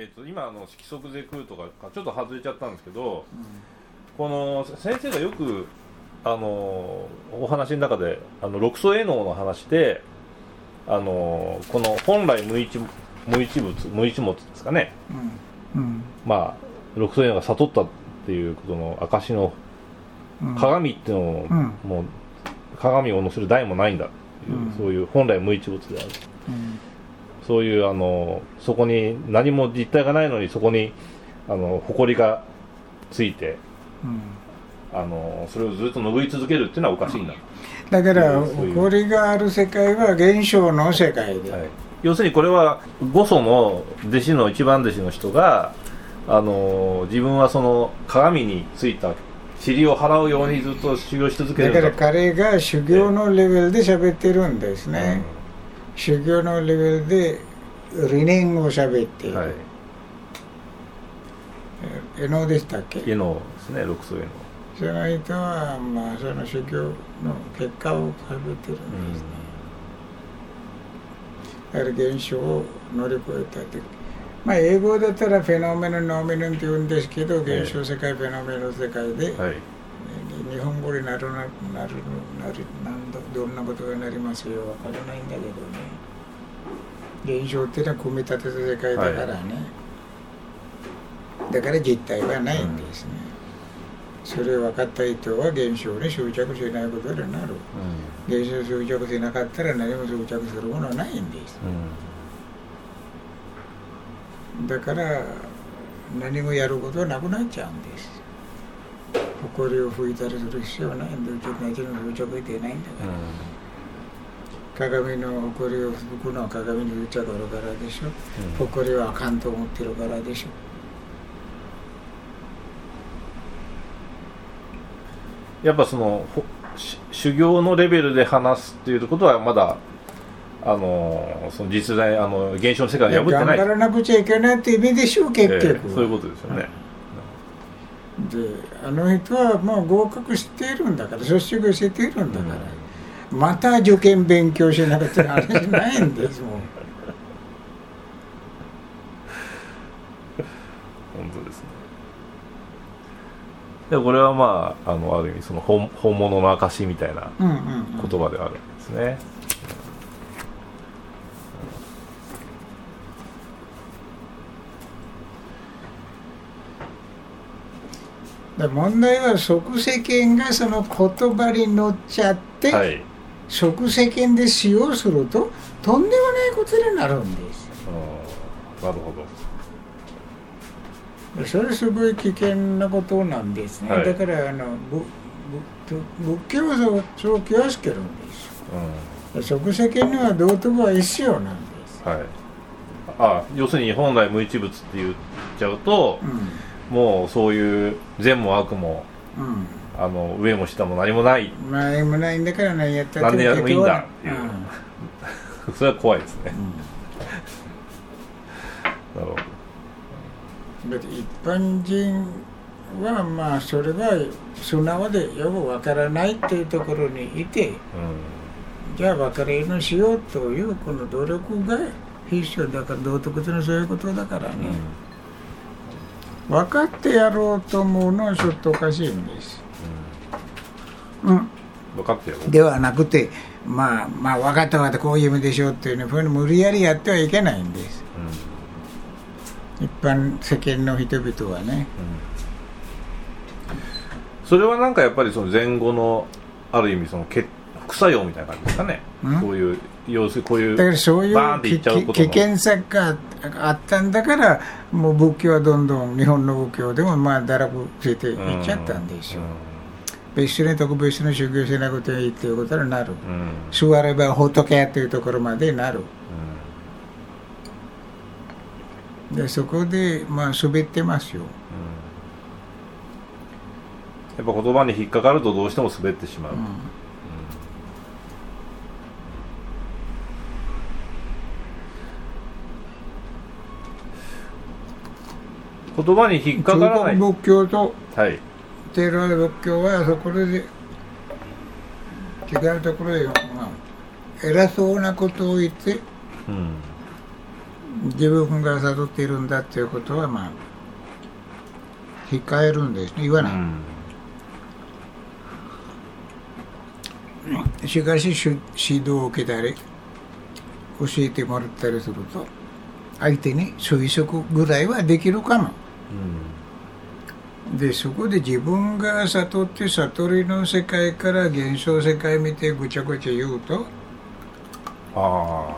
えー、と今あの色即是空とかちょっと外れちゃったんですけど、この先生がよくあのお話の中であの六層営農の話であのこの本来無一無一物無一物ですかね、うん。うん。まあ六層営農が悟ったっていうことの証のうん。鏡っていうのを、うん。もう鏡を乗せる台もないんだっていう、うん。そういう本来無一物である。うんそういうあのそこに何も実体がないのにそこにあの埃がついてうんあのそれをずっと拭い続けるっていうのはおかしいんだ、だからそういう。誇りがある世界は現象の世界で、はい、要するにこれは五祖の弟子の一番弟子の人があの自分はその鏡についた塵を払うようにずっと修行し続けだから彼が修行のレベルで喋ってるんですね、修行のレベルで理念を喋っている、うんはいでしたっけ？家のですね六層への。その人はまあその修行の結果を喋ってるんですね、だから現象を乗り越えたってまあ英語だったらフェノメノノーメノンって言うんですけどええ現象世界フェノメノ世界で、はい日本語になるななるなるなんだどんなことがなりますよ。わからないんだけどね。現象っていうのは組み立てた世界だからね、だから実体はないんですね、それを分かった人は現象に執着しないことになる。現象執着しなかったら何も執着するものはないんです。うん。だから何もやることはなくなっちゃうんです埃を拭いたりする必要はないんだよ何も執着いてないんだから、鏡の埃を拭くのは鏡に癒着あるからでしょ。うん。埃はあかんと思ってるからでしょ。やっぱその修行のレベルで話すっていうことはまだあのその実在あの現象の世界で破って頑ない。張らなくちゃいけないって意味でしょう結局、ええそういうことですよね、であの人はもう合格しているんだから卒業しているんだから、また受験勉強しなかったら話ないんですもん。本当ですね。でこれはまああのある意味その本本物の証みたいなうんうん、うん、言葉であるんですね、で問題は即世間がその言葉に乗っちゃって、はい、即世間で使用するととんでもないことになるんです。うんなるほど。それすごい危険なことなんですね、はい。だからあのぶぶ仏教はそう気をつけるんです。うん。即世間には道徳は必要なんです、はい。あ要するに本来無一物って言っちゃうと、もうそういう善も悪もうん。あの上も下も何もない。うん何もないんだから何やったって何でやってもいいんだ。結局はそれは怖いですね。うん。なるほうんだって一般人はまあそれが素直でよくわからないっていうところにいてど、じゃあ分かるようにしようというこの努力が必要だから道徳ってのはそういうことだからね、分かってやろうと思うのはちょっとおかしいんです、うん、うん、分かってよではなくてまあまあ分かった分かったこういう意味でしょうっていうねふうに無理やりやってはいけないんです。一般世間の人々はね。それはなんかやっぱりその前後のある意味そのけ副作用みたいな感じですかね。うん。そういう要するにこういうだからそういう危険さがあったんだからもう仏教はどんどん日本の仏教でもまあ堕落していっちゃったんでしょう、別種に特別の修行しなくていいっていうことになる。うん。うん座れば仏やというところまでなる。でそこでまあ滑ってますよ。やっぱ言葉に引っかかるとどうしても滑ってしまう、うん言葉に引っかからない。中国仏教とはい。テーラー仏教はそこで違うところで、まあ、偉そうなことを言ってうん。自分が悟っているんだっていうことはまあ控えるんですね。言わない、うん。しかしし指導を受けたり教えてもらったりすると相手に推測ぐらいはできるかもでそこで自分が悟って悟りの世界から現象世界見てぐちゃぐちゃ言うと、ああ。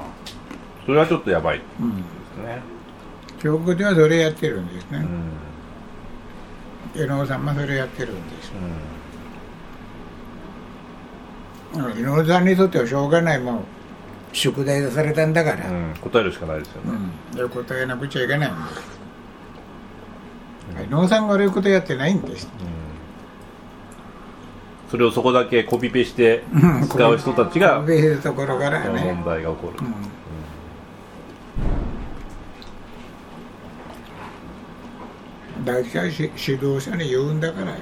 それはちょっとやばい。でうん、すね。教区ではそれやってるんですね。うん、江野さんもそれやってるんです井上さんにとってはしょうがないもう宿題出されたんだから、うんうん、答えるしかないですよね、うん、で答えなくちゃいけないんです井上さんが悪いことやってないんです。それをそこだけコピペしてうん。使う人たちがベースところから問ね、題が起こる、うん、大体し指導者に言うんだからね。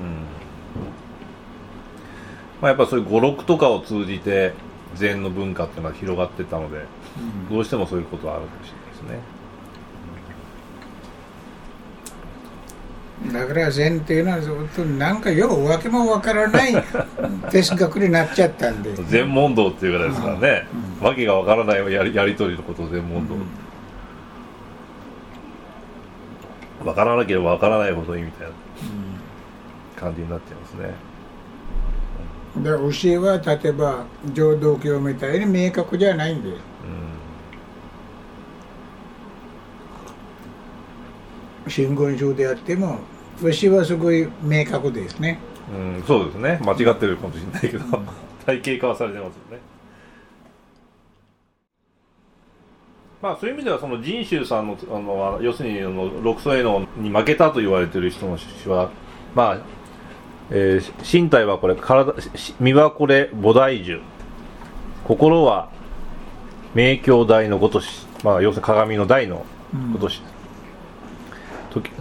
うん。まあ、やっぱそういう語録とかを通じて禅の文化っていうのは広がってったのでうん。どうしてもそういうことはあるかもしれないですねだから禅っていうのはずっとなんかよう訳もわからない哲学になっちゃったんで。禅問答っていうぐらいですからね、うん。わけがわからないやりやり取りのことを禅問答、わからなければわからないほどいいみたいな感じになっちゃいますね。うんで教えは例えば浄土教みたいに明確じゃないんで。す真言宗であっても教えはすごい明確ですね。うん、うん、そうですね。間違ってるかもしれないけど、体系化はされてますよね。まあそういう意味ではその仁宗さんのあの要するにあの六祖へのに負けたと言われている人の詩はまあ、えー身体はこれ体し身はこれ菩提樹。心は明鏡台のごとしまあ要するに鏡の台のごとし、時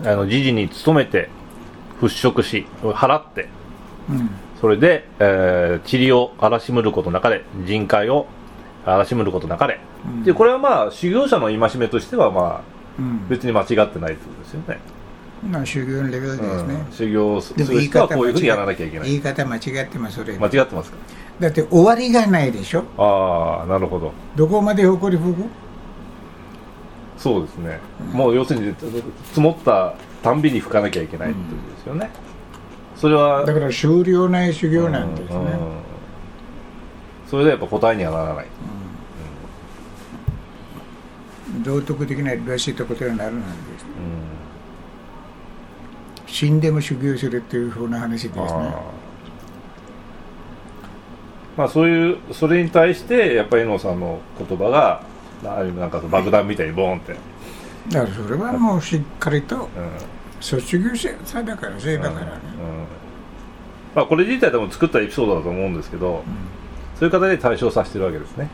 あの時事に努めて払拭し払ってうん。それで、えー、塵を荒らしむることなかれ人海を荒らしむることなかれ、うん。でこれはまあ修行者の戒めとしてはまあうん。別に間違ってないってことですよね、まあ修行のレベルですね、うん。修行する人はこういうふうにやらなきゃいけない。言い方間違ってますそれ間違ってますか？だって終わりがないでしょ？ああなるほど。どこまで誇り吹く？そうですね、もう要するに積もったたんびに吹かなきゃいけないってことですよね、それはだから終了ない修行なんですね、うん。うんそれでやっぱ答えにはならない。道徳的ならしいとことになるなんです。うん。死んでも修行するっていうふうな話ですね。まあそういうそれに対してやっぱり江野さんの言葉がああいうなんか爆弾みたいにボーンって、だからそれはもうしっかりとうん。卒業者だからせいだからね、うん。まあ、これ自体でも作ったエピソードだと思うんですけど、そういう方で対象させてるわけですね。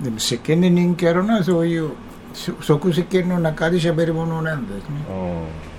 でも世間で人気あるのはそういうそ即世間の中で喋るものなんですね。うん